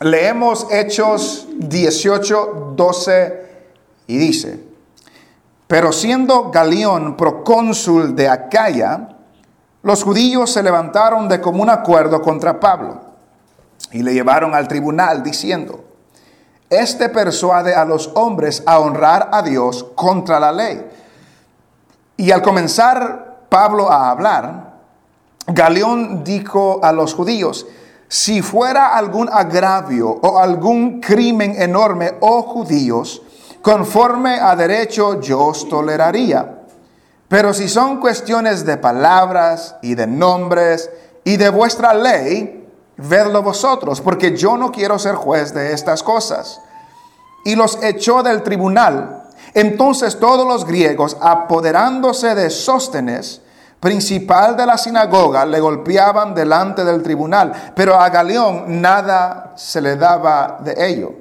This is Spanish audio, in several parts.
leemos Hechos 18, 12 y dice, pero siendo Galión procónsul de Acaya, los judíos se levantaron de común acuerdo contra Pablo y le llevaron al tribunal diciendo, este persuade a los hombres a honrar a Dios contra la ley. Y al comenzar Pablo a hablar, Galeón dijo a los judíos, si fuera algún agravio o algún crimen enorme, oh judíos, conforme a derecho yo os toleraría. Pero si son cuestiones de palabras y de nombres y de vuestra ley, vedlo vosotros, porque yo no quiero ser juez de estas cosas. Y los echó del tribunal. Entonces todos los griegos, apoderándose de Sóstenes, principal de la sinagoga, le golpeaban delante del tribunal, pero a Galeón nada se le daba de ello.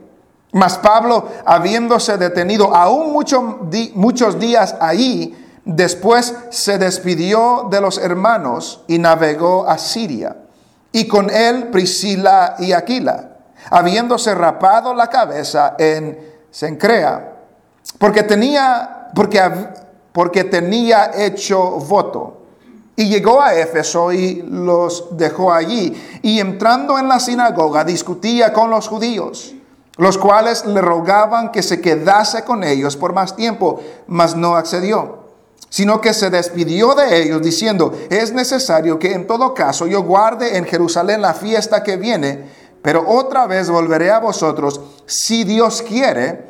Mas Pablo, habiéndose detenido aún muchos días allí, después se despidió de los hermanos y navegó a Siria y con él Priscila y Aquila, habiéndose rapado la cabeza en Sencrea, porque tenía, porque, porque tenía hecho voto. Y llegó a Éfeso y los dejó allí. Y entrando en la sinagoga discutía con los judíos, los cuales le rogaban que se quedase con ellos por más tiempo, mas no accedió sino que se despidió de ellos diciendo, es necesario que en todo caso yo guarde en Jerusalén la fiesta que viene, pero otra vez volveré a vosotros, si Dios quiere,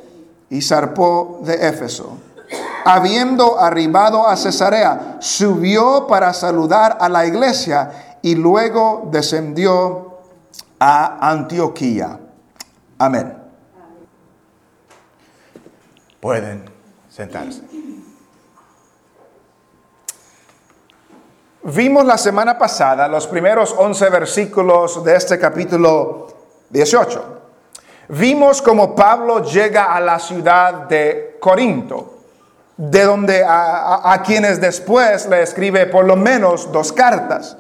y zarpó de Éfeso. Habiendo arribado a Cesarea, subió para saludar a la iglesia y luego descendió a Antioquía. Amén. Pueden sentarse. Vimos la semana pasada los primeros 11 versículos de este capítulo 18. Vimos cómo Pablo llega a la ciudad de Corinto, de donde a, quienes después le escribe por lo menos dos cartas.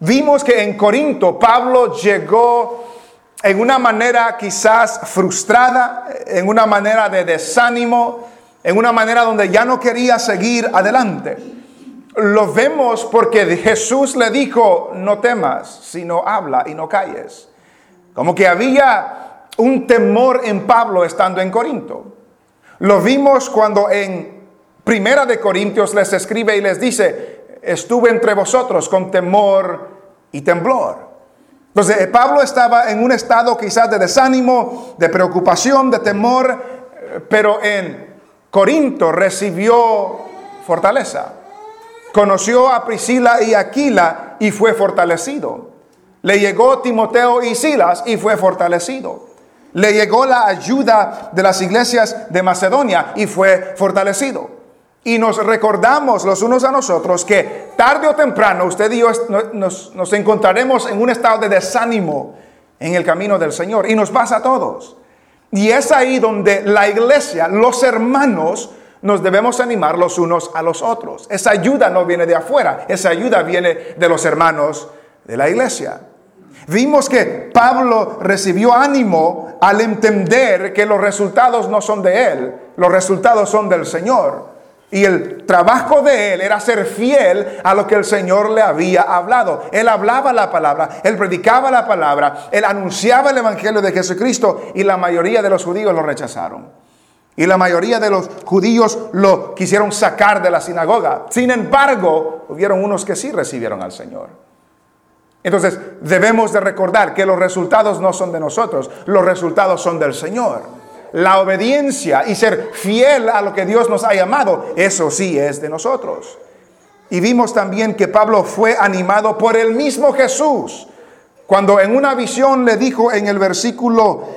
Vimos que en Corinto Pablo llegó en una manera quizás frustrada, en una manera de desánimo, en una manera donde ya no quería seguir adelante lo vemos porque Jesús le dijo, no temas, sino habla y no calles. Como que había un temor en Pablo estando en Corinto. Lo vimos cuando en Primera de Corintios les escribe y les dice, estuve entre vosotros con temor y temblor. Entonces Pablo estaba en un estado quizás de desánimo, de preocupación, de temor, pero en Corinto recibió fortaleza. Conoció a Priscila y Aquila y fue fortalecido. Le llegó Timoteo y Silas y fue fortalecido. Le llegó la ayuda de las iglesias de Macedonia y fue fortalecido. Y nos recordamos los unos a nosotros que tarde o temprano usted y yo nos, nos encontraremos en un estado de desánimo en el camino del Señor. Y nos pasa a todos. Y es ahí donde la iglesia, los hermanos, nos debemos animar los unos a los otros. Esa ayuda no viene de afuera, esa ayuda viene de los hermanos de la iglesia. Vimos que Pablo recibió ánimo al entender que los resultados no son de él, los resultados son del Señor. Y el trabajo de él era ser fiel a lo que el Señor le había hablado. Él hablaba la palabra, él predicaba la palabra, él anunciaba el Evangelio de Jesucristo y la mayoría de los judíos lo rechazaron. Y la mayoría de los judíos lo quisieron sacar de la sinagoga. Sin embargo, hubieron unos que sí recibieron al Señor. Entonces, debemos de recordar que los resultados no son de nosotros, los resultados son del Señor. La obediencia y ser fiel a lo que Dios nos ha llamado, eso sí es de nosotros. Y vimos también que Pablo fue animado por el mismo Jesús, cuando en una visión le dijo en el versículo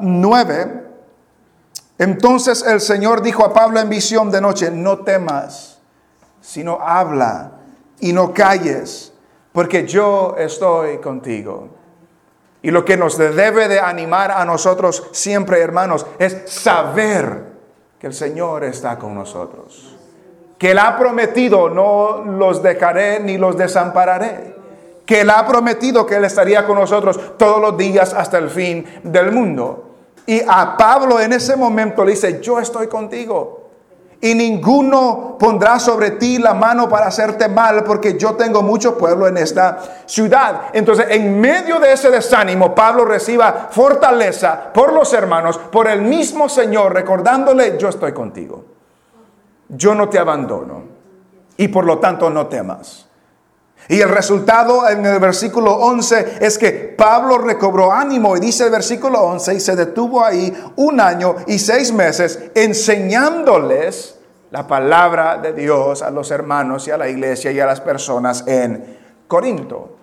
9, ah, entonces el Señor dijo a Pablo en visión de noche, no temas, sino habla y no calles, porque yo estoy contigo. Y lo que nos debe de animar a nosotros siempre, hermanos, es saber que el Señor está con nosotros. Que Él ha prometido, no los dejaré ni los desampararé que Él ha prometido que Él estaría con nosotros todos los días hasta el fin del mundo. Y a Pablo en ese momento le dice, yo estoy contigo y ninguno pondrá sobre ti la mano para hacerte mal, porque yo tengo mucho pueblo en esta ciudad. Entonces, en medio de ese desánimo, Pablo reciba fortaleza por los hermanos, por el mismo Señor, recordándole, yo estoy contigo. Yo no te abandono. Y por lo tanto, no temas. Y el resultado en el versículo 11 es que Pablo recobró ánimo y dice el versículo 11 y se detuvo ahí un año y seis meses enseñándoles la palabra de Dios a los hermanos y a la iglesia y a las personas en Corinto.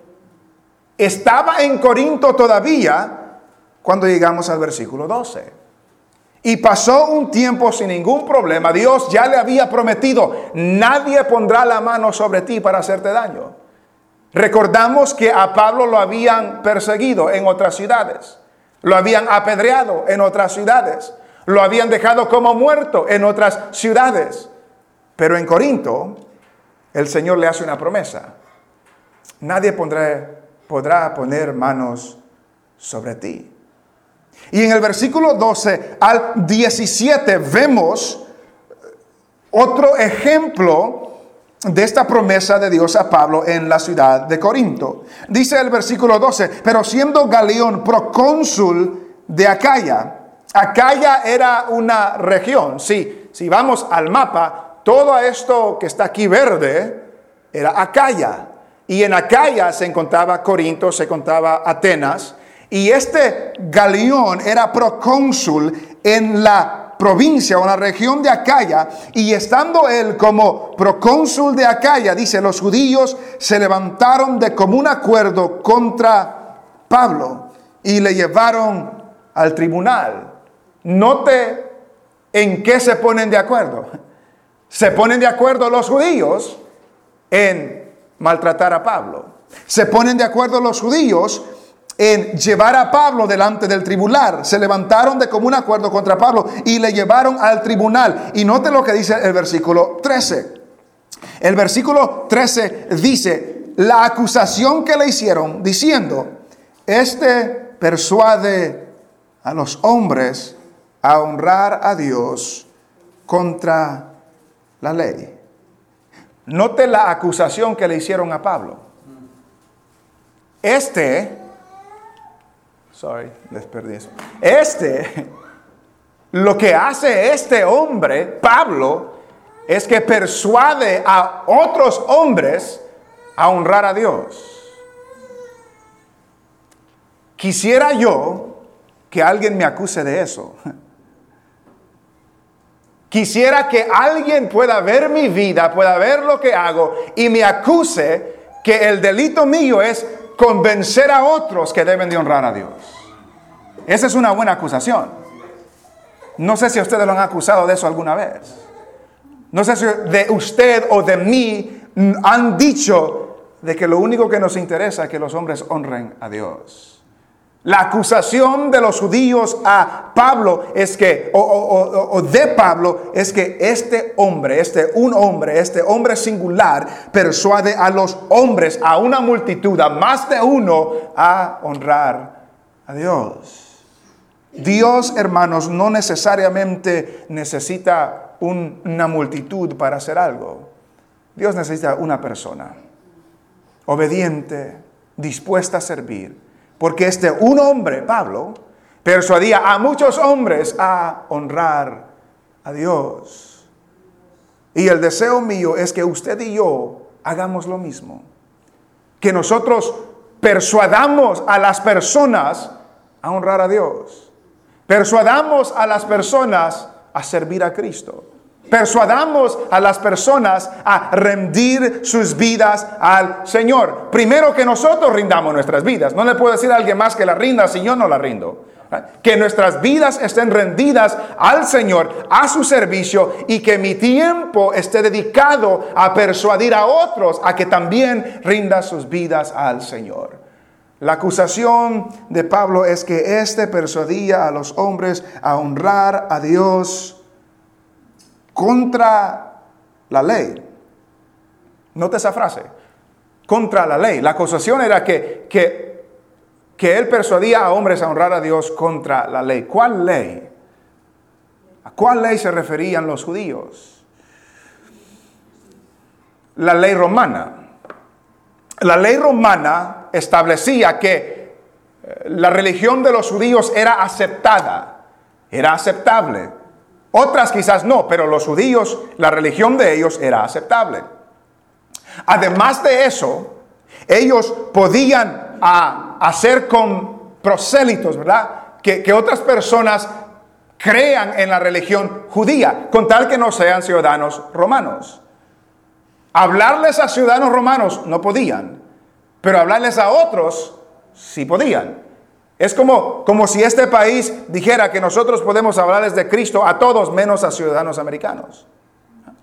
Estaba en Corinto todavía cuando llegamos al versículo 12. Y pasó un tiempo sin ningún problema. Dios ya le había prometido, nadie pondrá la mano sobre ti para hacerte daño. Recordamos que a Pablo lo habían perseguido en otras ciudades, lo habían apedreado en otras ciudades, lo habían dejado como muerto en otras ciudades. Pero en Corinto, el Señor le hace una promesa. Nadie podrá poner manos sobre ti. Y en el versículo 12 al 17 vemos otro ejemplo de esta promesa de Dios a Pablo en la ciudad de Corinto. Dice el versículo 12, pero siendo Galeón procónsul de Acaya, Acaya era una región, sí, si vamos al mapa, todo esto que está aquí verde era Acaya. Y en Acaya se encontraba Corinto, se encontraba Atenas, y este Galeón era procónsul en la provincia o la región de Acaya, y estando él como procónsul de Acaya, dice, los judíos se levantaron de común acuerdo contra Pablo y le llevaron al tribunal. Note en qué se ponen de acuerdo. Se ponen de acuerdo los judíos en maltratar a Pablo. Se ponen de acuerdo los judíos en llevar a Pablo delante del tribunal. Se levantaron de común acuerdo contra Pablo y le llevaron al tribunal. Y note lo que dice el versículo 13. El versículo 13 dice, la acusación que le hicieron diciendo, este persuade a los hombres a honrar a Dios contra la ley. Note la acusación que le hicieron a Pablo. Este Sorry, desperdicio. Este, lo que hace este hombre, Pablo, es que persuade a otros hombres a honrar a Dios. Quisiera yo que alguien me acuse de eso. Quisiera que alguien pueda ver mi vida, pueda ver lo que hago y me acuse que el delito mío es convencer a otros que deben de honrar a Dios. Esa es una buena acusación. No sé si ustedes lo han acusado de eso alguna vez. No sé si de usted o de mí han dicho de que lo único que nos interesa es que los hombres honren a Dios. La acusación de los judíos a Pablo es que, o, de Pablo, es que este hombre, este un hombre, este hombre singular, persuade a los hombres, a una multitud, a más de uno, a honrar a Dios. Dios, hermanos, no necesariamente necesita una multitud para hacer algo. Dios necesita una persona, obediente, dispuesta a servir porque este un hombre, Pablo, persuadía a muchos hombres a honrar a Dios. Y el deseo mío es que usted y yo hagamos lo mismo. Que nosotros persuadamos a las personas a honrar a Dios. Persuadamos a las personas a servir a Cristo. Persuadamos a las personas a rendir sus vidas al Señor. Primero que nosotros rindamos nuestras vidas. No le puedo decir a alguien más que la rinda si yo no la rindo. Que nuestras vidas estén rendidas al Señor, a su servicio y que mi tiempo esté dedicado a persuadir a otros a que también rinda sus vidas al Señor. La acusación de Pablo es que éste persuadía a los hombres a honrar a Dios contra la ley. Note esa frase. contra la ley. La acusación era que, que, que él persuadía a hombres a honrar a Dios contra la ley. ¿Cuál ley? ¿A cuál ley se referían los judíos? La ley romana. La ley romana establecía que eh, la religión de los judíos era aceptada, era aceptable. Otras quizás no, pero los judíos, la religión de ellos era aceptable. Además de eso, ellos podían ah, hacer con prosélitos, ¿verdad? Que, que otras personas crean en la religión judía, con tal que no sean ciudadanos romanos. Hablarles a ciudadanos romanos no podían, pero hablarles a otros sí podían. Es como, como si este país dijera que nosotros podemos hablarles de Cristo a todos menos a ciudadanos americanos.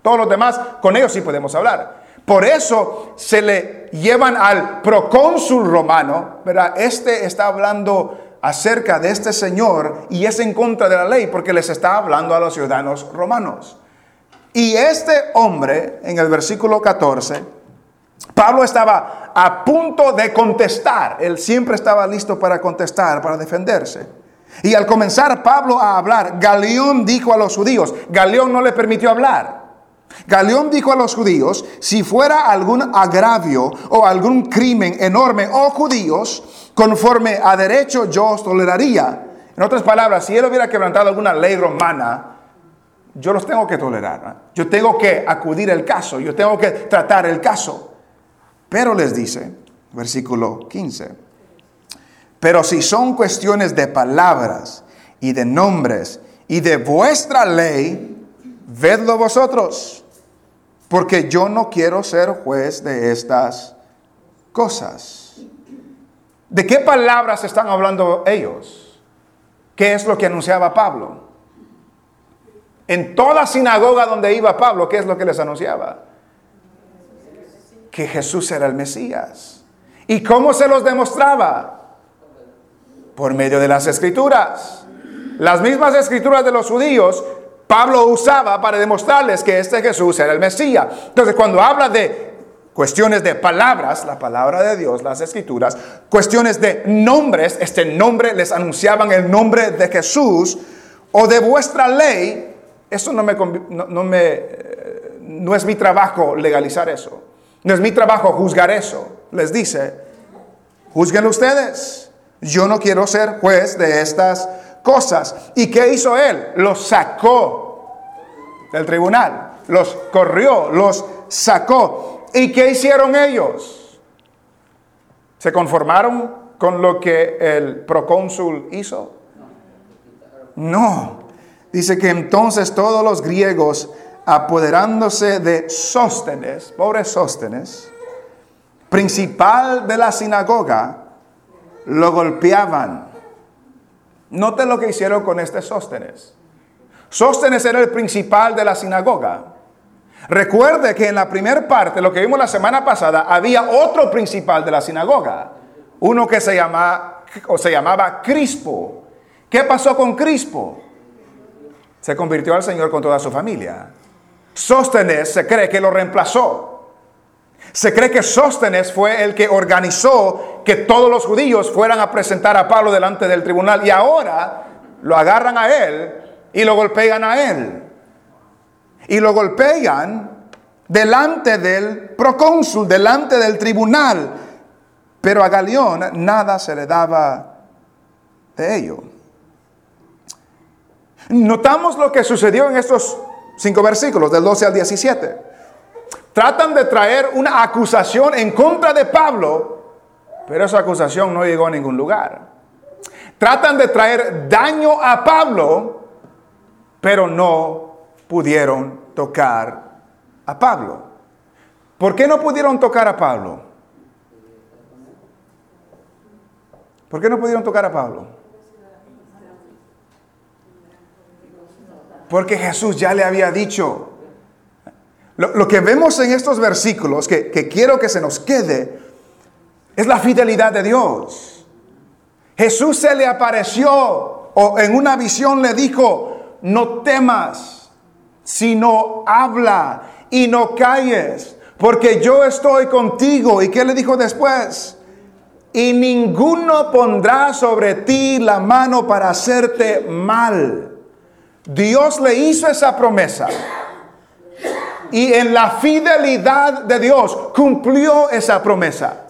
Todos los demás, con ellos sí podemos hablar. Por eso se le llevan al procónsul romano, ¿verdad? Este está hablando acerca de este señor y es en contra de la ley porque les está hablando a los ciudadanos romanos. Y este hombre, en el versículo 14, Pablo estaba a punto de contestar, él siempre estaba listo para contestar, para defenderse. Y al comenzar Pablo a hablar, Galeón dijo a los judíos, Galeón no le permitió hablar. Galeón dijo a los judíos, si fuera algún agravio o algún crimen enorme o judíos, conforme a derecho yo os toleraría. En otras palabras, si él hubiera quebrantado alguna ley romana, yo los tengo que tolerar. Yo tengo que acudir al caso, yo tengo que tratar el caso. Pero les dice, versículo 15, pero si son cuestiones de palabras y de nombres y de vuestra ley, vedlo vosotros porque yo no quiero ser juez de estas cosas. ¿De qué palabras están hablando ellos? ¿Qué es lo que anunciaba Pablo? En toda sinagoga donde iba Pablo, ¿qué es lo que les anunciaba? Que Jesús era el Mesías. ¿Y cómo se los demostraba? Por medio de las escrituras. Las mismas escrituras de los judíos Pablo usaba para demostrarles que este Jesús era el Mesías. Entonces, cuando habla de cuestiones de palabras, la palabra de Dios, las escrituras, cuestiones de nombres, este nombre les anunciaban el nombre de Jesús o de vuestra ley, eso no me, no, me, eh, no es mi trabajo legalizar eso, no es mi trabajo juzgar eso, les dice, juzguen ustedes, yo no quiero ser juez de estas cosas. ¿Y qué hizo él? Los sacó del tribunal, los corrió, los sacó. ¿Y qué hicieron ellos? ¿Se conformaron con lo que el procónsul hizo? No. Dice que entonces todos los griegos, apoderándose de Sóstenes, pobre Sóstenes, principal de la sinagoga, lo golpeaban Note lo que hicieron con este Sóstenes. Sóstenes era el principal de la sinagoga. Recuerde que en la primera parte, lo que vimos la semana pasada, había otro principal de la sinagoga, uno que se, o se llamaba Crispo. ¿Qué pasó con Crispo? Se convirtió al Señor con toda su familia. Sóstenes se cree que lo reemplazó. Se cree que Sóstenes fue el que organizó que todos los judíos fueran a presentar a Pablo delante del tribunal y ahora lo agarran a él y lo golpean a él. Y lo golpean delante del procónsul, delante del tribunal. Pero a Galeón nada se le daba de ello. Notamos lo que sucedió en estos cinco versículos, del 12 al 17 tratan de traer una acusación en contra de Pablo, pero esa acusación no llegó a ningún lugar. Tratan de traer daño a Pablo, pero no pudieron tocar a Pablo. ¿Por qué no pudieron tocar a Pablo? ¿Por qué no pudieron tocar a Pablo? Porque Jesús ya le había dicho, lo, que vemos en estos versículos, que, que quiero que se nos quede, es la fidelidad de Dios. Jesús se le apareció o en una visión le dijo, no temas, sino habla y no calles, porque yo estoy contigo. ¿Y qué le dijo después? Y ninguno pondrá sobre ti la mano para hacerte mal. Dios le hizo esa promesa. Y en la fidelidad de Dios cumplió esa promesa.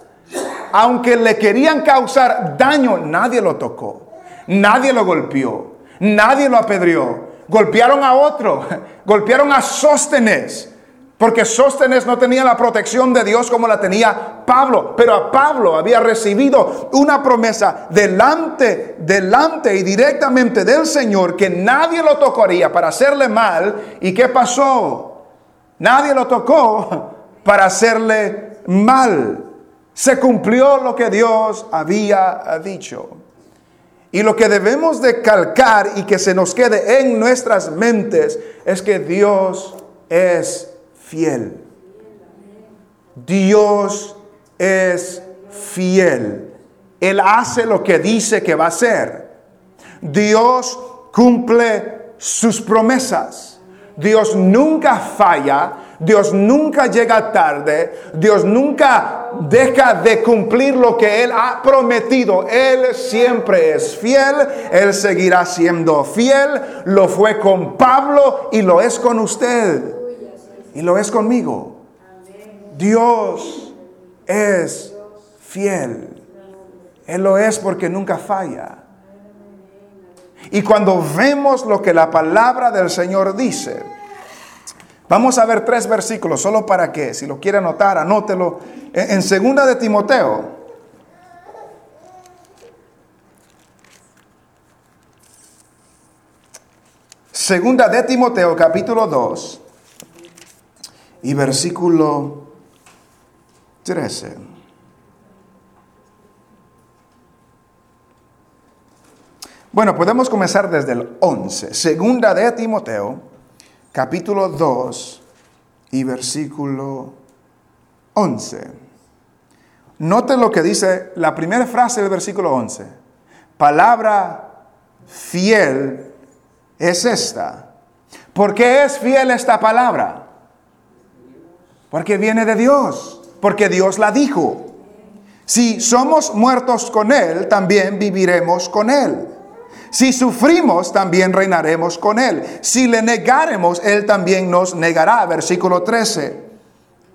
Aunque le querían causar daño, nadie lo tocó. Nadie lo golpeó. Nadie lo apedreó. Golpearon a otro. Golpearon a Sóstenes. Porque Sóstenes no tenía la protección de Dios como la tenía Pablo, pero a Pablo había recibido una promesa delante, delante y directamente del Señor que nadie lo tocaría para hacerle mal. ¿Y qué pasó? Nadie lo tocó para hacerle mal. Se cumplió lo que Dios había dicho. Y lo que debemos de calcar y que se nos quede en nuestras mentes es que Dios es fiel. Dios es fiel. Él hace lo que dice que va a hacer. Dios cumple sus promesas. Dios nunca falla. Dios nunca llega tarde. Dios nunca deja de cumplir lo que Él ha prometido. Él siempre es fiel. Él seguirá siendo fiel. Lo fue con Pablo y lo es con usted. Y lo es conmigo. Dios es fiel. Él lo es porque nunca falla. Y cuando vemos lo que la palabra del Señor dice, vamos a ver tres versículos, solo para que, si lo quiere anotar, anótelo. En segunda de Timoteo, Segunda de Timoteo capítulo 2 y versículo 13. Bueno, podemos comenzar desde el 11. Segunda de Timoteo, capítulo 2 y versículo 11. Note lo que dice la primera frase del versículo 11. Palabra fiel es esta. ¿Por qué es fiel esta palabra? Porque viene de Dios, porque Dios la dijo. Si somos muertos con Él, también viviremos con Él. Si sufrimos, también reinaremos con Él. Si le negaremos, Él también nos negará. Versículo 13.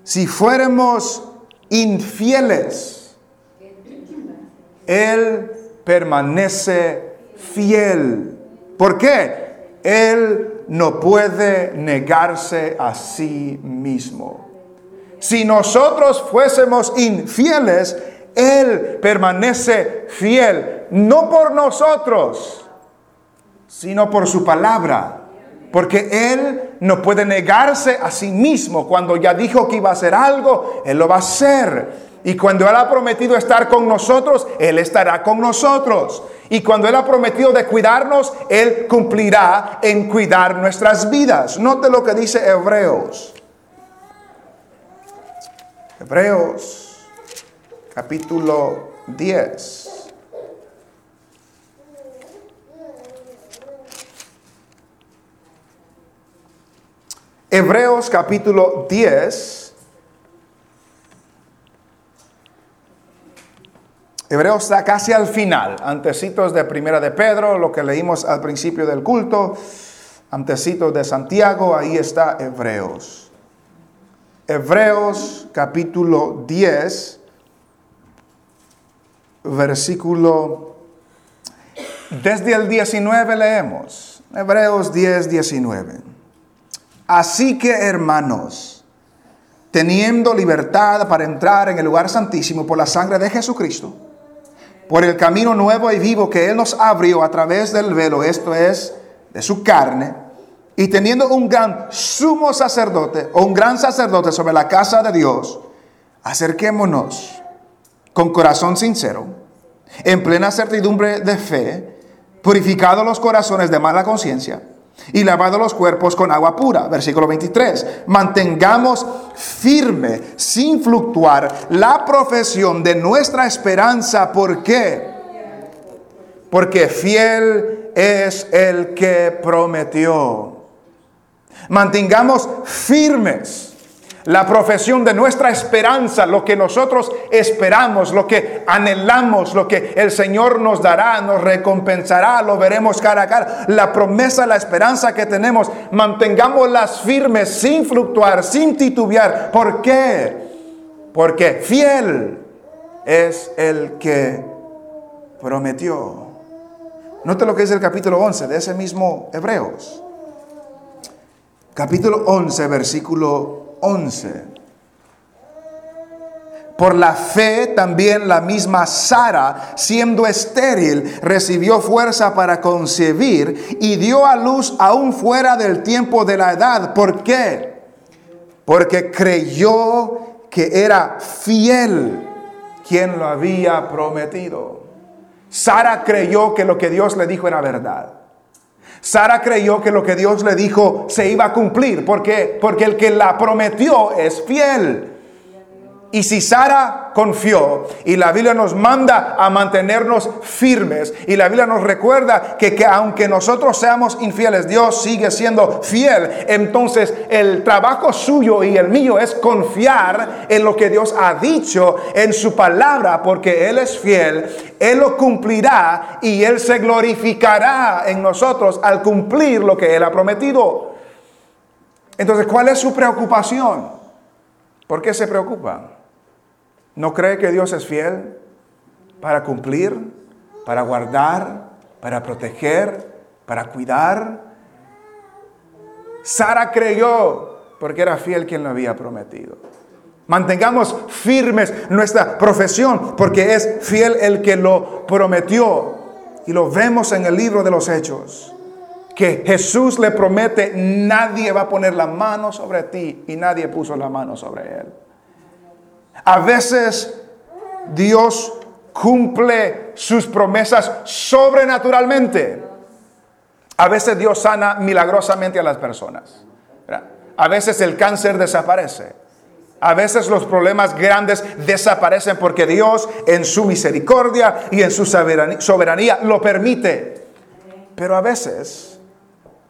Si fuéramos infieles, Él permanece fiel. ¿Por qué? Él no puede negarse a sí mismo. Si nosotros fuésemos infieles, Él permanece fiel, no por nosotros, sino por su palabra. Porque Él no puede negarse a sí mismo. Cuando ya dijo que iba a hacer algo, Él lo va a hacer. Y cuando Él ha prometido estar con nosotros, Él estará con nosotros. Y cuando Él ha prometido de cuidarnos, Él cumplirá en cuidar nuestras vidas. Note lo que dice Hebreos. Hebreos capítulo 10. Hebreos capítulo 10. Hebreos está casi al final, antecitos de Primera de Pedro, lo que leímos al principio del culto, antecitos de Santiago, ahí está Hebreos. Hebreos capítulo 10, versículo, desde el 19 leemos, Hebreos 10, 19. Así que hermanos, teniendo libertad para entrar en el lugar santísimo por la sangre de Jesucristo, por el camino nuevo y vivo que Él nos abrió a través del velo, esto es, de su carne, y teniendo un gran sumo sacerdote o un gran sacerdote sobre la casa de Dios, acerquémonos con corazón sincero, en plena certidumbre de fe, purificados los corazones de mala conciencia y lavados los cuerpos con agua pura. Versículo 23. Mantengamos firme, sin fluctuar, la profesión de nuestra esperanza. ¿Por qué? Porque fiel es el que prometió. Mantengamos firmes la profesión de nuestra esperanza, lo que nosotros esperamos, lo que anhelamos, lo que el Señor nos dará, nos recompensará, lo veremos cara a cara. La promesa, la esperanza que tenemos, mantengámoslas firmes, sin fluctuar, sin titubear. ¿Por qué? Porque fiel es el que prometió. Note lo que es el capítulo 11 de ese mismo Hebreos. Capítulo 11, versículo 11. Por la fe también la misma Sara, siendo estéril, recibió fuerza para concebir y dio a luz aún fuera del tiempo de la edad. ¿Por qué? Porque creyó que era fiel quien lo había prometido. Sara creyó que lo que Dios le dijo era verdad. Sara creyó que lo que Dios le dijo se iba a cumplir. ¿Por qué? Porque el que la prometió es fiel. Y si Sara confió y la Biblia nos manda a mantenernos firmes y la Biblia nos recuerda que, que, aunque nosotros seamos infieles, Dios sigue siendo fiel. Entonces el trabajo suyo y el mío es confiar en lo que Dios ha dicho en su palabra porque Él es fiel, Él lo cumplirá y Él se glorificará en nosotros al cumplir lo que Él ha prometido. Entonces, ¿cuál es su preocupación? ¿Por qué se preocupa? ¿No cree que Dios es fiel para cumplir, para guardar, para proteger, para cuidar? Sara creyó porque era fiel quien lo había prometido. Mantengamos firmes nuestra profesión porque es fiel el que lo prometió. Y lo vemos en el libro de los Hechos. Que Jesús le promete, nadie va a poner la mano sobre ti y nadie puso la mano sobre él. A veces Dios cumple sus promesas sobrenaturalmente. A veces Dios sana milagrosamente a las personas. A veces el cáncer desaparece. A veces los problemas grandes desaparecen porque Dios en su misericordia y en su soberanía lo permite. Pero a veces,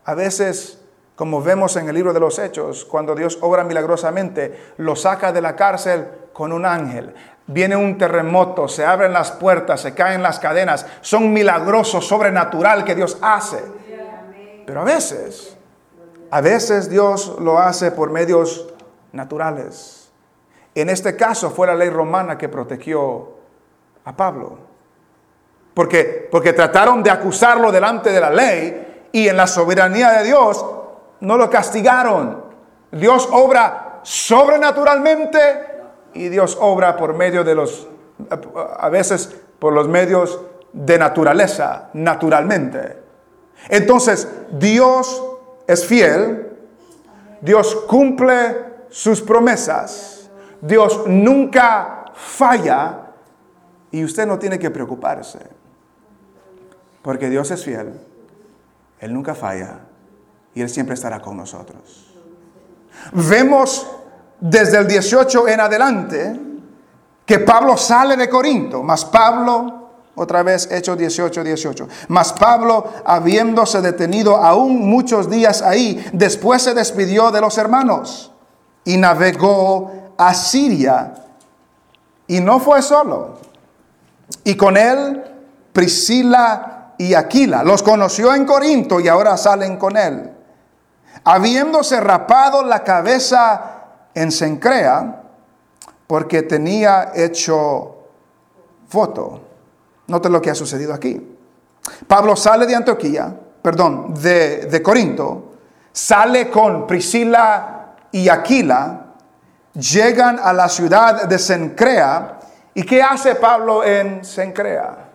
a veces como vemos en el libro de los Hechos, cuando Dios obra milagrosamente, lo saca de la cárcel con un ángel. Viene un terremoto, se abren las puertas, se caen las cadenas. Son milagrosos, sobrenatural que Dios hace. Pero a veces, a veces Dios lo hace por medios naturales. En este caso fue la ley romana que protegió a Pablo. Porque, porque trataron de acusarlo delante de la ley y en la soberanía de Dios no lo castigaron. Dios obra sobrenaturalmente y Dios obra por medio de los, a veces por los medios de naturaleza, naturalmente. Entonces, Dios es fiel, Dios cumple sus promesas, Dios nunca falla y usted no tiene que preocuparse, porque Dios es fiel, Él nunca falla y Él siempre estará con nosotros. Vemos desde el 18 en adelante que Pablo sale de Corinto, más Pablo, otra vez Hechos 18, 18, más Pablo, habiéndose detenido aún muchos días ahí, después se despidió de los hermanos y navegó a Siria. Y no fue solo. Y con él Priscila y Aquila. Los conoció en Corinto y ahora salen con él habiéndose rapado la cabeza en Sencrea, porque tenía hecho voto. Note lo que ha sucedido aquí. Pablo sale de Antioquía, perdón, de, de Corinto, sale con Priscila y Aquila, llegan a la ciudad de Sencrea, ¿y qué hace Pablo en Sencrea?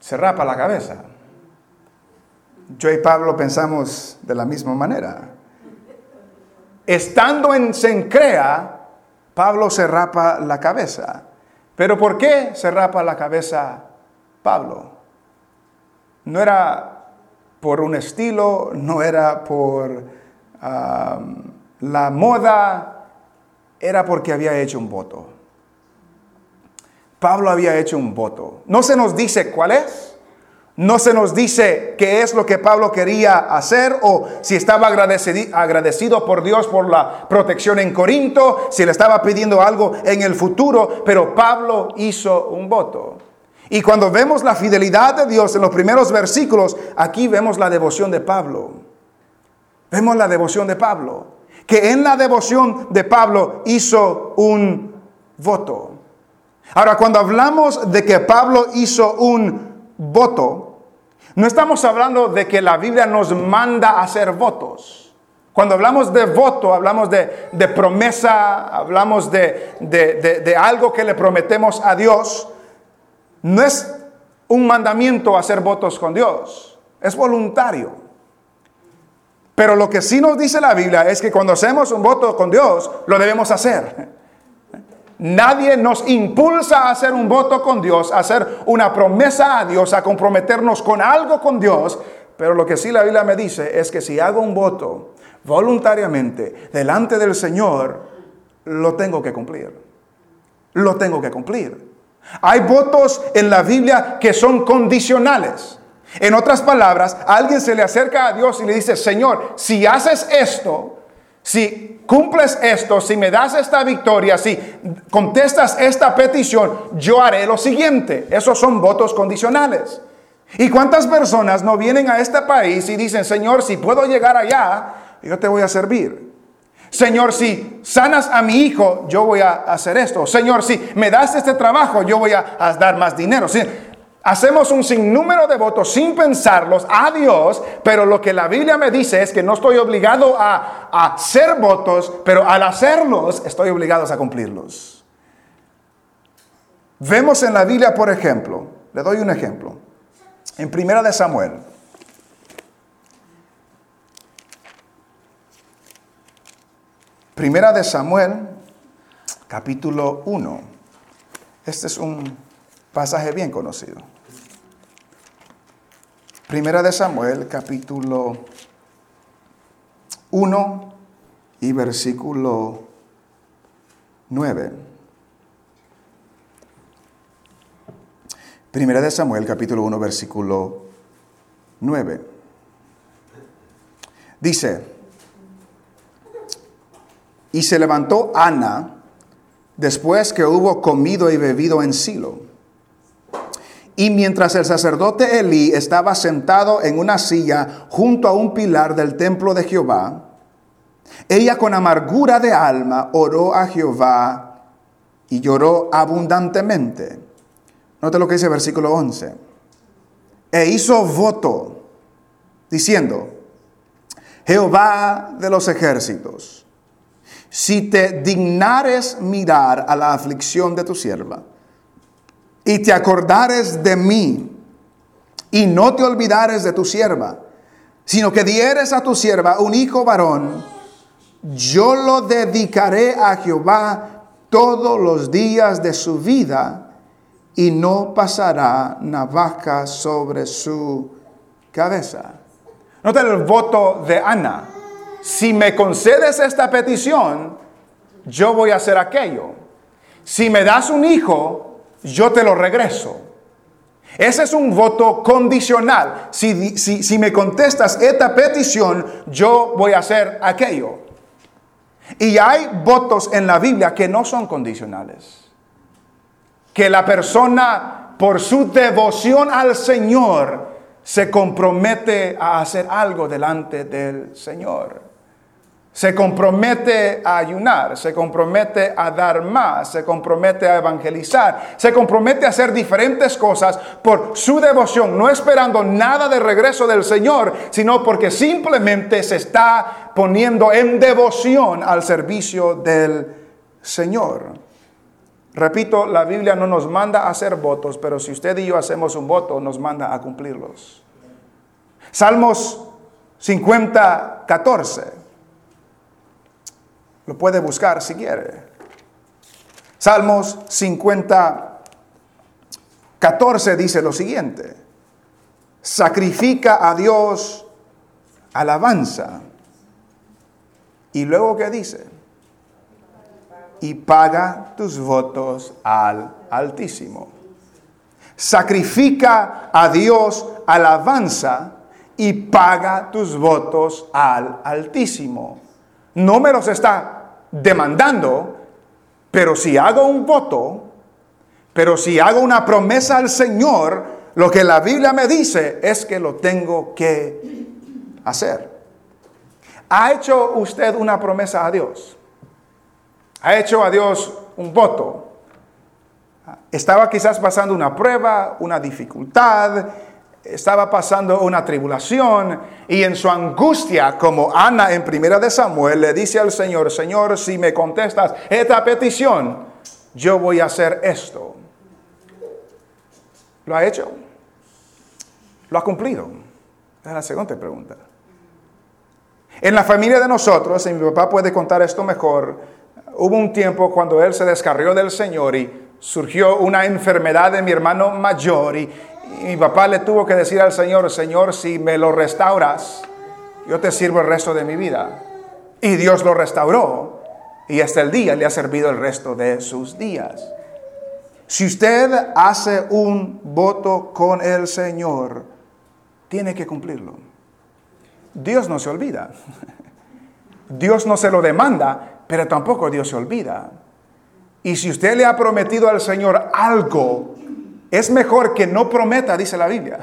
Se rapa la cabeza. Yo y Pablo pensamos de la misma manera. Estando en Sencrea, Pablo se rapa la cabeza. ¿Pero por qué se rapa la cabeza Pablo? No era por un estilo, no era por la moda, era porque había hecho un voto. Pablo había hecho un voto. No se nos dice cuál es, No se nos dice qué es lo que Pablo quería hacer o si estaba agradecido, por Dios por la protección en Corinto, si le estaba pidiendo algo en el futuro, pero Pablo hizo un voto. Y cuando vemos la fidelidad de Dios en los primeros versículos, aquí vemos la devoción de Pablo. Vemos la devoción de Pablo. Que en la devoción de Pablo hizo un voto. Ahora, cuando hablamos de que Pablo hizo un voto, no estamos hablando de que la Biblia nos manda a hacer votos. Cuando hablamos de voto, hablamos de, promesa, hablamos de, algo que le prometemos a Dios. No es un mandamiento hacer votos con Dios, es voluntario. Pero lo que sí nos dice la Biblia es que cuando hacemos un voto con Dios, lo debemos hacer. Nadie nos impulsa a hacer un voto con Dios, a hacer una promesa a Dios, a comprometernos con algo con Dios. Pero lo que sí la Biblia me dice es que si hago un voto voluntariamente delante del Señor, lo tengo que cumplir. Lo tengo que cumplir. Hay votos en la Biblia que son condicionales. En otras palabras, alguien se le acerca a Dios y le dice, Señor, si haces esto, si cumples esto, si me das esta victoria, si contestas esta petición, yo haré lo siguiente. Esos son votos condicionales. ¿Y cuántas personas no vienen a este país y dicen, Señor, si puedo llegar allá, yo te voy a servir? Señor, si sanas a mi hijo, yo voy a hacer esto. Señor, si me das este trabajo, yo voy a, dar más dinero. Hacemos un sinnúmero de votos sin pensarlos a Dios, pero lo que la Biblia me dice es que no estoy obligado a, hacer votos, pero al hacerlos estoy obligado a cumplirlos. Vemos en la Biblia, por ejemplo, le doy un ejemplo, en Primera de Samuel. Primera de Samuel, capítulo 1. Este es un pasaje bien conocido. Primera de Samuel, capítulo 1 y versículo 9. Primera de Samuel, capítulo 1, versículo 9. Dice, y se levantó Ana después que hubo comido y bebido en Silo y mientras el sacerdote Elí estaba sentado en una silla junto a un pilar del templo de Jehová, ella con amargura de alma oró a Jehová y lloró abundantemente. Note lo que dice el versículo 11. E hizo voto diciendo, Jehová de los ejércitos, si te dignares mirar a la aflicción de tu sierva, y te acordares de mí y no te olvidares de tu sierva, sino que dieres a tu sierva un hijo varón, yo lo dedicaré a Jehová todos los días de su vida y no pasará navaja sobre su cabeza. Nota el voto de Ana. Si me concedes esta petición, yo voy a hacer aquello. Si me das un hijo, yo te lo regreso. Ese es un voto condicional. Si, si, me contestas esta petición, yo voy a hacer aquello. Y hay votos en la Biblia que no son condicionales. Que la persona, por su devoción al Señor, se compromete a hacer algo delante del Señor. Se compromete a ayunar, se compromete a dar más, se compromete a evangelizar, se compromete a hacer diferentes cosas por su devoción, no esperando nada de regreso del Señor, sino porque simplemente se está poniendo en devoción al servicio del Señor. Repito, la Biblia no nos manda a hacer votos, pero si usted y yo hacemos un voto, nos manda a cumplirlos. Salmos 50, 14. Lo puede buscar si quiere. Salmos 50, 14 dice lo siguiente. Sacrifica a Dios alabanza. Y luego ¿qué dice? Y paga tus votos al Altísimo. sacrifica a Dios alabanza y paga tus votos al Altísimo. No me los está demandando, pero si hago un voto, pero si hago una promesa al Señor, lo que la Biblia me dice es que lo tengo que hacer. ¿Ha hecho usted una promesa a Dios? ¿Ha hecho a Dios un voto? Estaba quizás pasando una prueba, una dificultad, estaba pasando una tribulación y en su angustia, como Ana en primera de Samuel, le dice al Señor, Señor, si me contestas esta petición, yo voy a hacer esto. ¿Lo ha hecho? ¿Lo ha cumplido? Es la segunda pregunta. En la familia de nosotros, y mi papá puede contar esto mejor, hubo un tiempo cuando él se descarrió del Señor y surgió una enfermedad de mi hermano mayor y, mi papá le tuvo que decir al Señor, Señor, si me lo restauras, yo te sirvo el resto de mi vida. Y Dios lo restauró y hasta el día le ha servido el resto de sus días. Si usted hace un voto con el Señor, tiene que cumplirlo. Dios no se olvida. Dios no se lo demanda, pero tampoco Dios se olvida. Y si usted le ha prometido al Señor algo, es mejor que no prometa, dice la Biblia,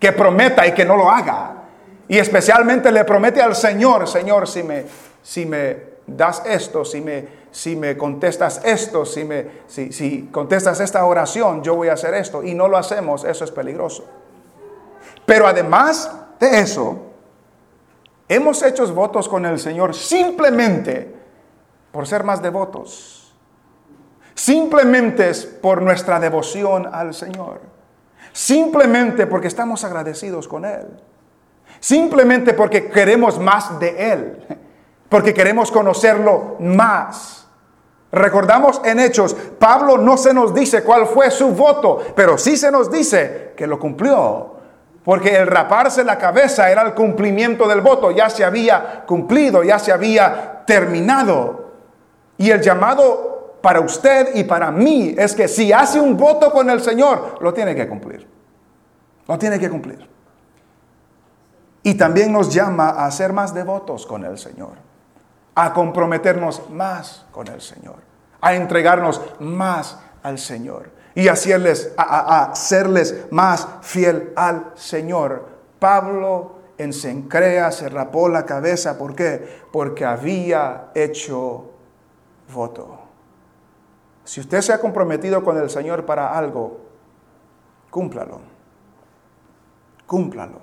que prometa y que no lo haga. Y especialmente le promete al Señor, Señor, si me, si me das esto, si me, si me contestas esto, si, me, si, si contestas esta oración, yo voy a hacer esto. Y no lo hacemos, eso es peligroso. Pero además de eso, hemos hecho votos con el Señor simplemente por ser más devotos Simplemente es por nuestra devoción al Señor. Simplemente porque estamos agradecidos con Él. Simplemente porque queremos más de Él. Porque queremos conocerlo más. Recordamos en Hechos, Pablo no se nos dice cuál fue su voto, pero sí se nos dice que lo cumplió. Porque el raparse la cabeza era el cumplimiento del voto, ya se había cumplido, ya se había terminado. Y el llamado para usted y para mí es que si hace un voto con el Señor, lo tiene que cumplir. Lo tiene que cumplir. Y también nos llama a ser más devotos con el Señor, a comprometernos más con el Señor, a entregarnos más al Señor y hacerles, a, a serles más fiel al Señor. Pablo en Sencrea se rapó la cabeza. ¿Por qué? Porque había hecho voto. Si usted se ha comprometido con el Señor para algo, cúmplalo. Cúmplalo.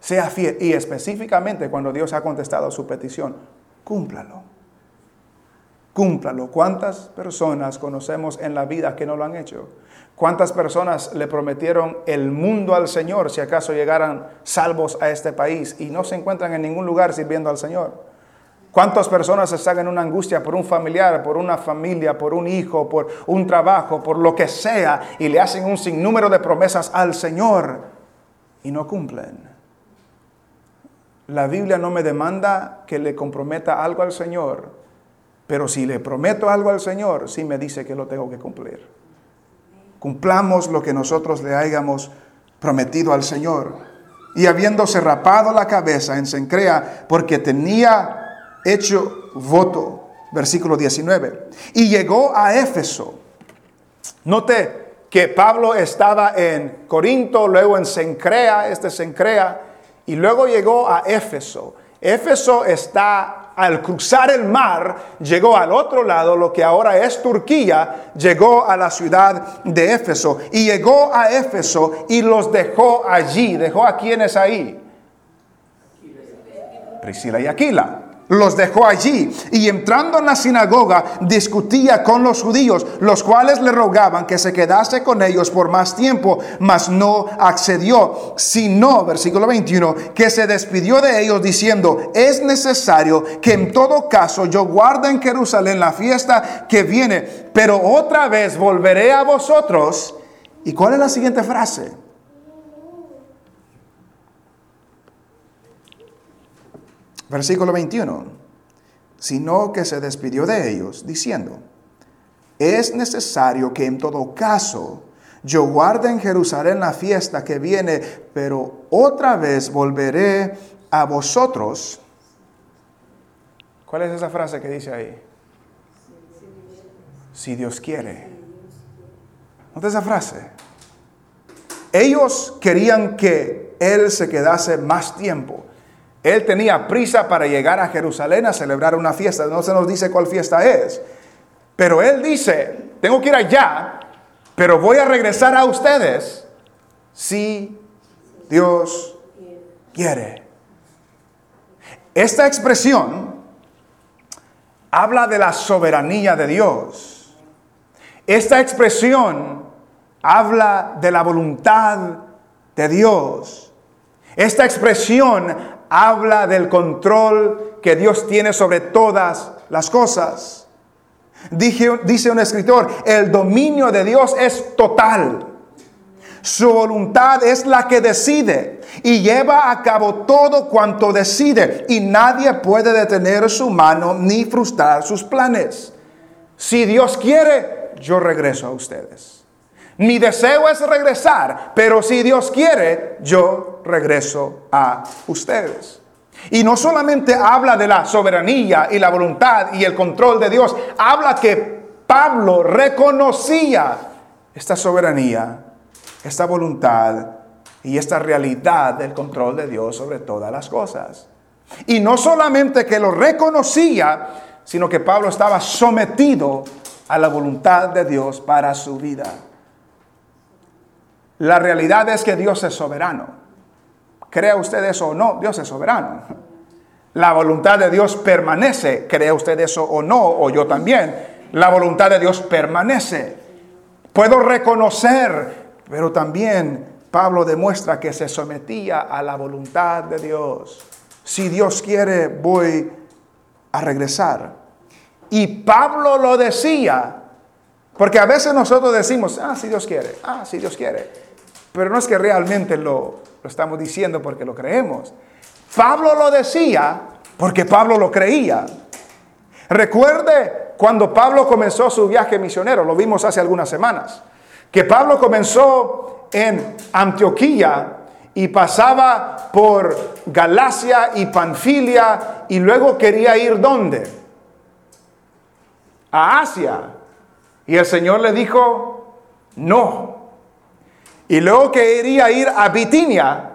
Sea fiel. Y específicamente cuando Dios ha contestado su petición, cúmplalo. Cúmplalo. ¿Cuántas personas conocemos en la vida que no lo han hecho? ¿Cuántas personas le prometieron el mundo al Señor si acaso llegaran salvos a este país y no se encuentran en ningún lugar sirviendo al Señor? ¿Cuántas personas están en una angustia por un familiar, por una familia, por un hijo, por un trabajo, por lo que sea, y le hacen un sinnúmero de promesas al Señor y no cumplen? La Biblia no me demanda que le comprometa algo al Señor, pero si le prometo algo al Señor, sí me dice que lo tengo que cumplir. Cumplamos lo que nosotros le hayamos prometido al Señor. Y habiéndose rapado la cabeza en Sencrea, porque tenía hecho voto. Versículo 19. Y llegó a Éfeso. Note que Pablo estaba en Corinto, luego en Sencrea, este Sencrea, y luego llegó a Éfeso. Éfeso está al cruzar el mar, llegó al otro lado, lo que ahora es Turquía, llegó a la ciudad de Éfeso y llegó a Éfeso y los dejó allí. ¿Dejó a quienes ahí? Priscila y Aquila los dejó allí y entrando en la sinagoga discutía con los judíos, los cuales le rogaban que se quedase con ellos por más tiempo, mas no accedió, sino, versículo 21, que se despidió de ellos diciendo, es necesario que en todo caso yo guarde en Jerusalén la fiesta que viene, pero otra vez volveré a vosotros. ¿Y cuál es la siguiente frase? Versículo 21. Sino que se despidió de ellos, diciendo, es necesario que en todo caso yo guardo en Jerusalén la fiesta que viene, pero otra vez volveré a vosotros. ¿Cuál es esa frase que dice ahí? Si Dios quiere. ¿Nota esa frase? Ellos querían que Él se quedase más tiempo. Él tenía prisa para llegar a Jerusalén a celebrar una fiesta. No se nos dice cuál fiesta es. Pero Él dice, tengo que ir allá, pero voy a regresar a ustedes si Dios quiere. Esta expresión habla de la soberanía de Dios. Esta expresión habla de la voluntad de Dios. Esta expresión habla del control que Dios tiene sobre todas las cosas. dice un escritor, el dominio de Dios es total. Su voluntad es la que decide y lleva a cabo todo cuanto decide y nadie puede detener su mano ni frustrar sus planes. Si Dios quiere, yo regreso a ustedes. Mi deseo es regresar, pero si Dios quiere, yo regreso a ustedes. Y no solamente habla de la soberanía y la voluntad y el control de Dios, habla que Pablo reconocía esta soberanía esta voluntad y esta realidad del control de Dios sobre todas las cosas. Y no solamente que lo reconocía, sino que Pablo estaba sometido a la voluntad de Dios para su vida. La realidad es que Dios es soberano. Crea usted eso o no, Dios es soberano. La voluntad de Dios permanece, crea usted eso o no, o yo también. La voluntad de Dios permanece. Puedo reconocer pero también Pablo demuestra que se sometía a la voluntad de Dios. Si Dios quiere, voy a regresar. Y Pablo lo decía, porque a veces nosotros decimos, ah, si Dios quiere, ah, si Dios quiere. Pero no es que realmente lo, lo estamos diciendo porque lo creemos. Pablo lo decía porque Pablo lo creía. Recuerde cuando Pablo comenzó su viaje misionero, lo vimos hace algunas semanas que Pablo comenzó en Antioquía y pasaba por Galacia y Panfilia y luego quería ir ¿dónde? A Asia. Y el Señor le dijo, no. Y luego quería ir a Bitinia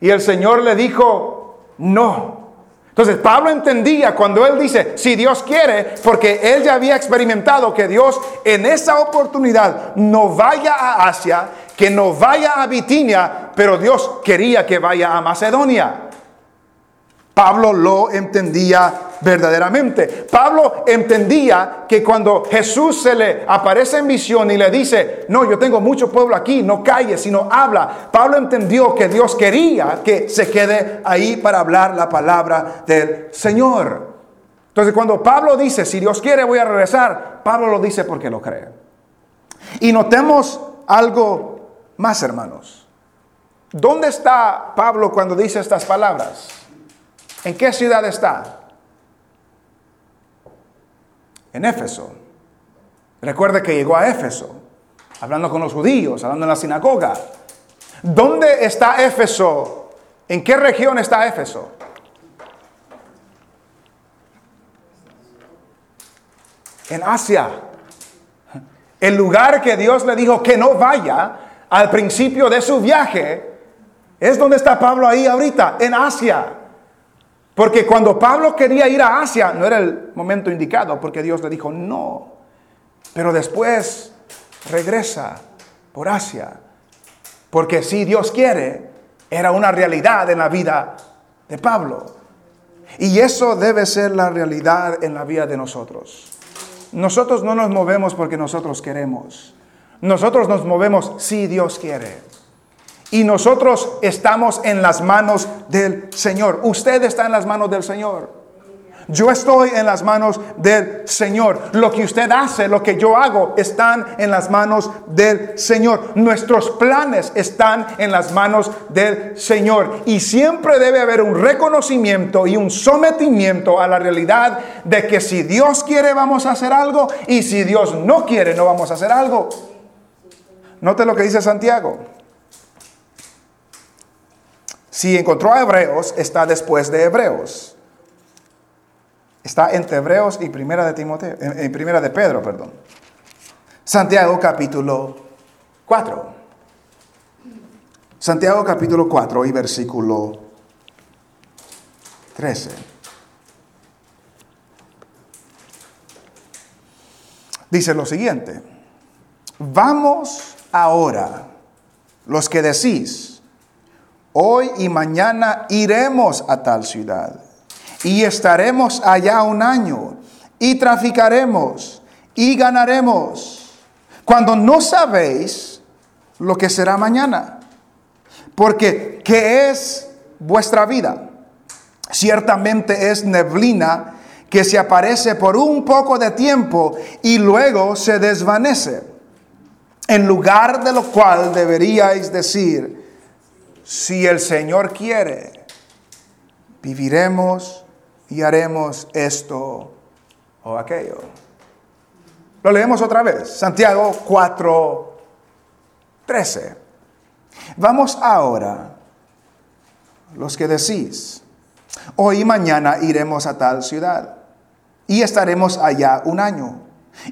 y el Señor le dijo, no. Entonces Pablo entendía cuando él dice, si Dios quiere, porque él ya había experimentado que Dios en esa oportunidad no vaya a Asia, que no vaya a Bitinia, pero Dios quería que vaya a Macedonia. Pablo lo entendía verdaderamente. Pablo entendía que cuando Jesús se le aparece en visión y le dice, no, yo tengo mucho pueblo aquí, no calles, sino habla. Pablo entendió que Dios quería que se quede ahí para hablar la palabra del Señor. Entonces cuando Pablo dice, si Dios quiere voy a regresar, Pablo lo dice porque lo cree. Y notemos algo más, hermanos. ¿Dónde está Pablo cuando dice estas palabras? ¿En qué ciudad está? En Éfeso. Recuerde que llegó a Éfeso, hablando con los judíos, hablando en la sinagoga. ¿Dónde está Éfeso? ¿En qué región está Éfeso? En Asia. El lugar que Dios le dijo que no vaya al principio de su viaje es donde está Pablo ahí ahorita, en Asia. Porque cuando Pablo quería ir a Asia, no era el momento indicado, porque Dios le dijo no. Pero después regresa por Asia. Porque si Dios quiere, era una realidad en la vida de Pablo. Y eso debe ser la realidad en la vida de nosotros. Nosotros no nos movemos porque nosotros queremos. Nosotros nos movemos si Dios quiere. Y nosotros estamos en las manos del Señor. Usted está en las manos del Señor. Yo estoy en las manos del Señor. Lo que usted hace, lo que yo hago, están en las manos del Señor. Nuestros planes están en las manos del Señor. Y siempre debe haber un reconocimiento y un sometimiento a la realidad de que si Dios quiere vamos a hacer algo y si Dios no quiere no vamos a hacer algo. Note lo que dice Santiago. Si encontró a Hebreos, está después de Hebreos. Está entre Hebreos y Primera de Timoteo, en Primera de Pedro, perdón. Santiago capítulo 4. Santiago capítulo 4 y versículo 13. Dice lo siguiente, vamos ahora, los que decís, hoy y mañana iremos a tal ciudad y estaremos allá un año y traficaremos y ganaremos, cuando no sabéis lo que será mañana. Porque, ¿qué es vuestra vida? Ciertamente es neblina que se aparece por un poco de tiempo y luego se desvanece. En lugar de lo cual deberíais decir, si el Señor quiere, viviremos y haremos esto o aquello. Lo leemos otra vez, Santiago 4, 13. Vamos ahora, los que decís, hoy y mañana iremos a tal ciudad y estaremos allá un año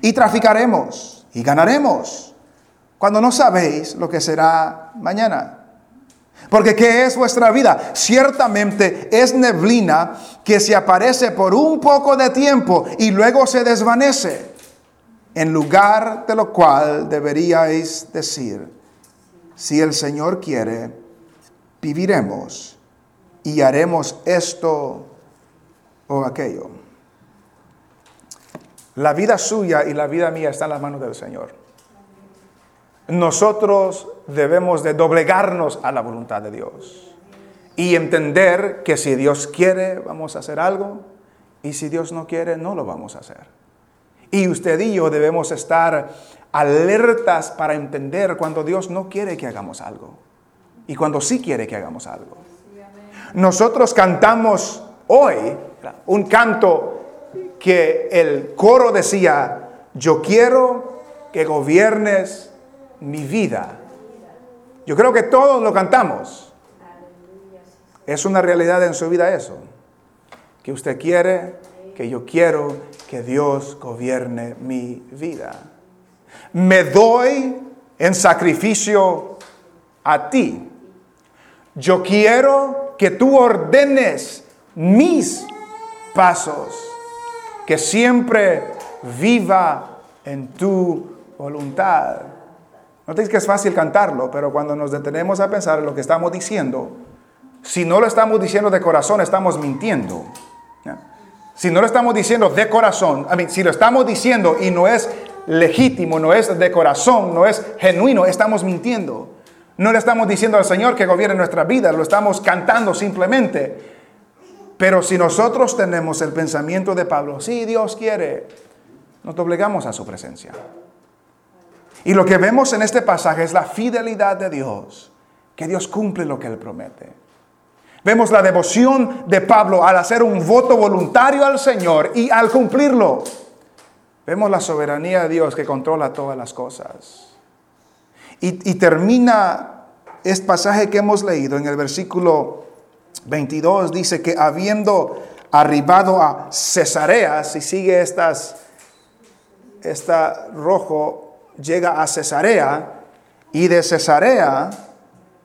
y traficaremos y ganaremos cuando no sabéis lo que será mañana. Porque ¿qué es vuestra vida? Ciertamente es neblina que se aparece por un poco de tiempo y luego se desvanece. En lugar de lo cual deberíais decir, si el Señor quiere, viviremos y haremos esto o aquello. La vida suya y la vida mía están en las manos del Señor. Nosotros debemos de doblegarnos a la voluntad de Dios y entender que si Dios quiere vamos a hacer algo y si Dios no quiere no lo vamos a hacer. Y usted y yo debemos estar alertas para entender cuando Dios no quiere que hagamos algo y cuando sí quiere que hagamos algo. Nosotros cantamos hoy un canto que el coro decía, yo quiero que gobiernes mi vida. Yo creo que todos lo cantamos. Es una realidad en su vida eso. Que usted quiere, que yo quiero que Dios gobierne mi vida. Me doy en sacrificio a ti. Yo quiero que tú ordenes mis pasos, que siempre viva en tu voluntad. No te que es fácil cantarlo, pero cuando nos detenemos a pensar en lo que estamos diciendo, si no lo estamos diciendo de corazón, estamos mintiendo. Si no lo estamos diciendo de corazón, si lo estamos diciendo y no es legítimo, no es de corazón, no es genuino, estamos mintiendo. No le estamos diciendo al Señor que gobierne nuestra vida, lo estamos cantando simplemente. Pero si nosotros tenemos el pensamiento de Pablo, si Dios quiere, nos doblegamos a su presencia. Y lo que vemos en este pasaje es la fidelidad de Dios, que Dios cumple lo que Él promete. Vemos la devoción de Pablo al hacer un voto voluntario al Señor y al cumplirlo. Vemos la soberanía de Dios que controla todas las cosas. Y, termina este pasaje que hemos leído en el versículo 22, dice que habiendo arribado a Cesarea, si sigue estas, esta rojo, llega a Cesarea y de Cesarea,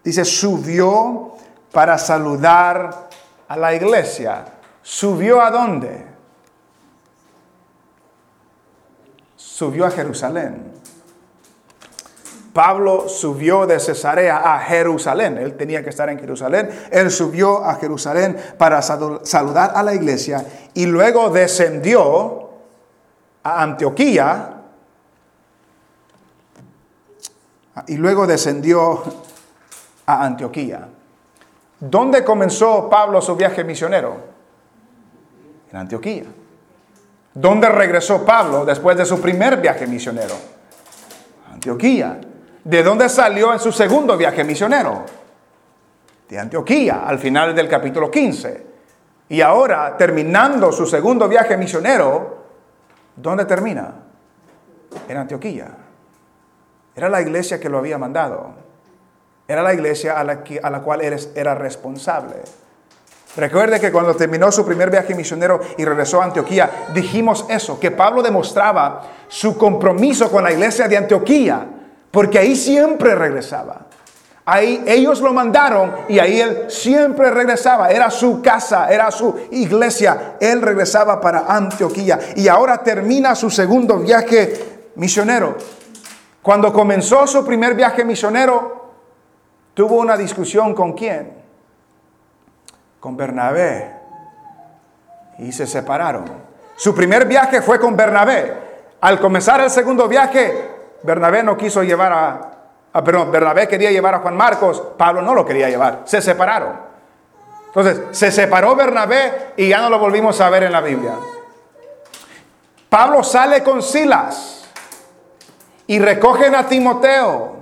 dice, subió para saludar a la iglesia. ¿Subió a dónde? Subió a Jerusalén. Pablo subió de Cesarea a Jerusalén. Él tenía que estar en Jerusalén. Él subió a Jerusalén para saludar a la iglesia y luego descendió a Antioquía. Y luego descendió a Antioquía. ¿Dónde comenzó Pablo su viaje misionero? En Antioquía. ¿Dónde regresó Pablo después de su primer viaje misionero? Antioquía. ¿De dónde salió en su segundo viaje misionero? De Antioquía, al final del capítulo 15. Y ahora, terminando su segundo viaje misionero, ¿dónde termina? En Antioquía. Era la iglesia que lo había mandado. Era la iglesia a la, a la cual era responsable. Recuerde que cuando terminó su primer viaje misionero y regresó a Antioquía, dijimos eso, que Pablo demostraba su compromiso con la iglesia de Antioquía, porque ahí siempre regresaba. Ahí ellos lo mandaron y ahí él siempre regresaba. Era su casa, era su iglesia. Él regresaba para Antioquía y ahora termina su segundo viaje misionero. Cuando comenzó su primer viaje misionero, tuvo una discusión con quién? Con Bernabé. Y se separaron. Su primer viaje fue con Bernabé. Al comenzar el segundo viaje, Bernabé no quiso llevar a, a perdón, Bernabé quería llevar a Juan Marcos, Pablo no lo quería llevar. Se separaron. Entonces, se separó Bernabé y ya no lo volvimos a ver en la Biblia. Pablo sale con Silas y recogen a Timoteo.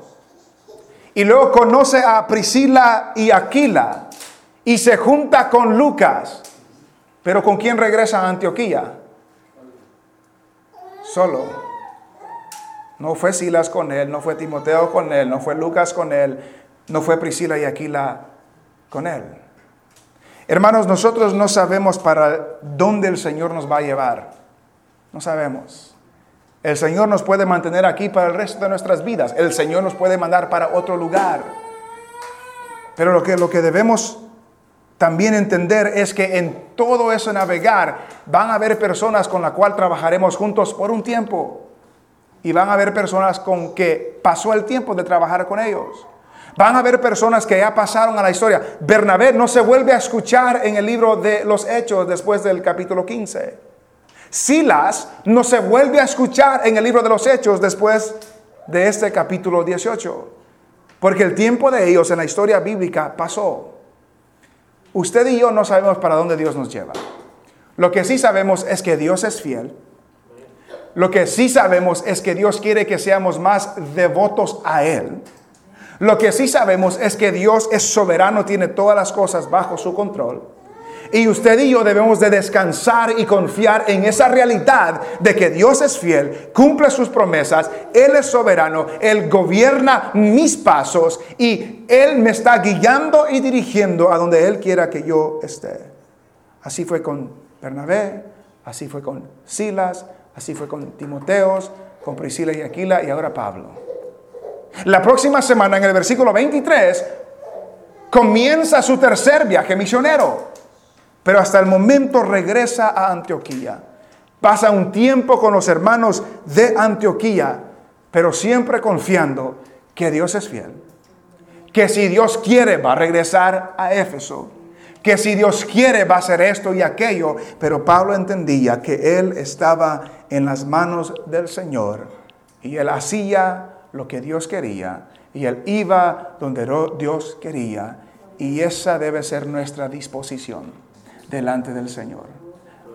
Y luego conoce a Priscila y Aquila y se junta con Lucas. Pero ¿con quién regresa a Antioquía? Solo. No fue Silas con él, no fue Timoteo con él, no fue Lucas con él, no fue Priscila y Aquila con él. Hermanos, nosotros no sabemos para dónde el Señor nos va a llevar. No sabemos. El Señor nos puede mantener aquí para el resto de nuestras vidas. El Señor nos puede mandar para otro lugar. Pero lo que, lo que debemos también entender es que en todo eso navegar van a haber personas con las cuales trabajaremos juntos por un tiempo. Y van a haber personas con que pasó el tiempo de trabajar con ellos. Van a haber personas que ya pasaron a la historia. Bernabé no se vuelve a escuchar en el libro de los Hechos después del capítulo 15. Silas no se vuelve a escuchar en el libro de los Hechos después de este capítulo 18, porque el tiempo de ellos en la historia bíblica pasó. Usted y yo no sabemos para dónde Dios nos lleva. Lo que sí sabemos es que Dios es fiel. Lo que sí sabemos es que Dios quiere que seamos más devotos a Él. Lo que sí sabemos es que Dios es soberano, tiene todas las cosas bajo su control. Y usted y yo debemos de descansar y confiar en esa realidad de que Dios es fiel, cumple sus promesas, Él es soberano, Él gobierna mis pasos y Él me está guiando y dirigiendo a donde Él quiera que yo esté. Así fue con Bernabé, así fue con Silas, así fue con Timoteos, con Priscila y Aquila y ahora Pablo. La próxima semana en el versículo 23 comienza su tercer viaje misionero. Pero hasta el momento regresa a Antioquía. Pasa un tiempo con los hermanos de Antioquía, pero siempre confiando que Dios es fiel. Que si Dios quiere va a regresar a Éfeso. Que si Dios quiere va a hacer esto y aquello. Pero Pablo entendía que él estaba en las manos del Señor. Y él hacía lo que Dios quería. Y él iba donde Dios quería. Y esa debe ser nuestra disposición delante del Señor.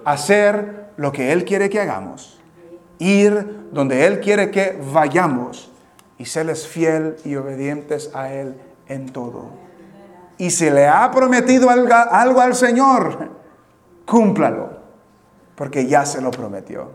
Hacer lo que Él quiere que hagamos. Ir donde Él quiere que vayamos. Y serles fiel y obedientes a Él en todo. Y si le ha prometido algo, al Señor, cúmplalo. Porque ya se lo prometió.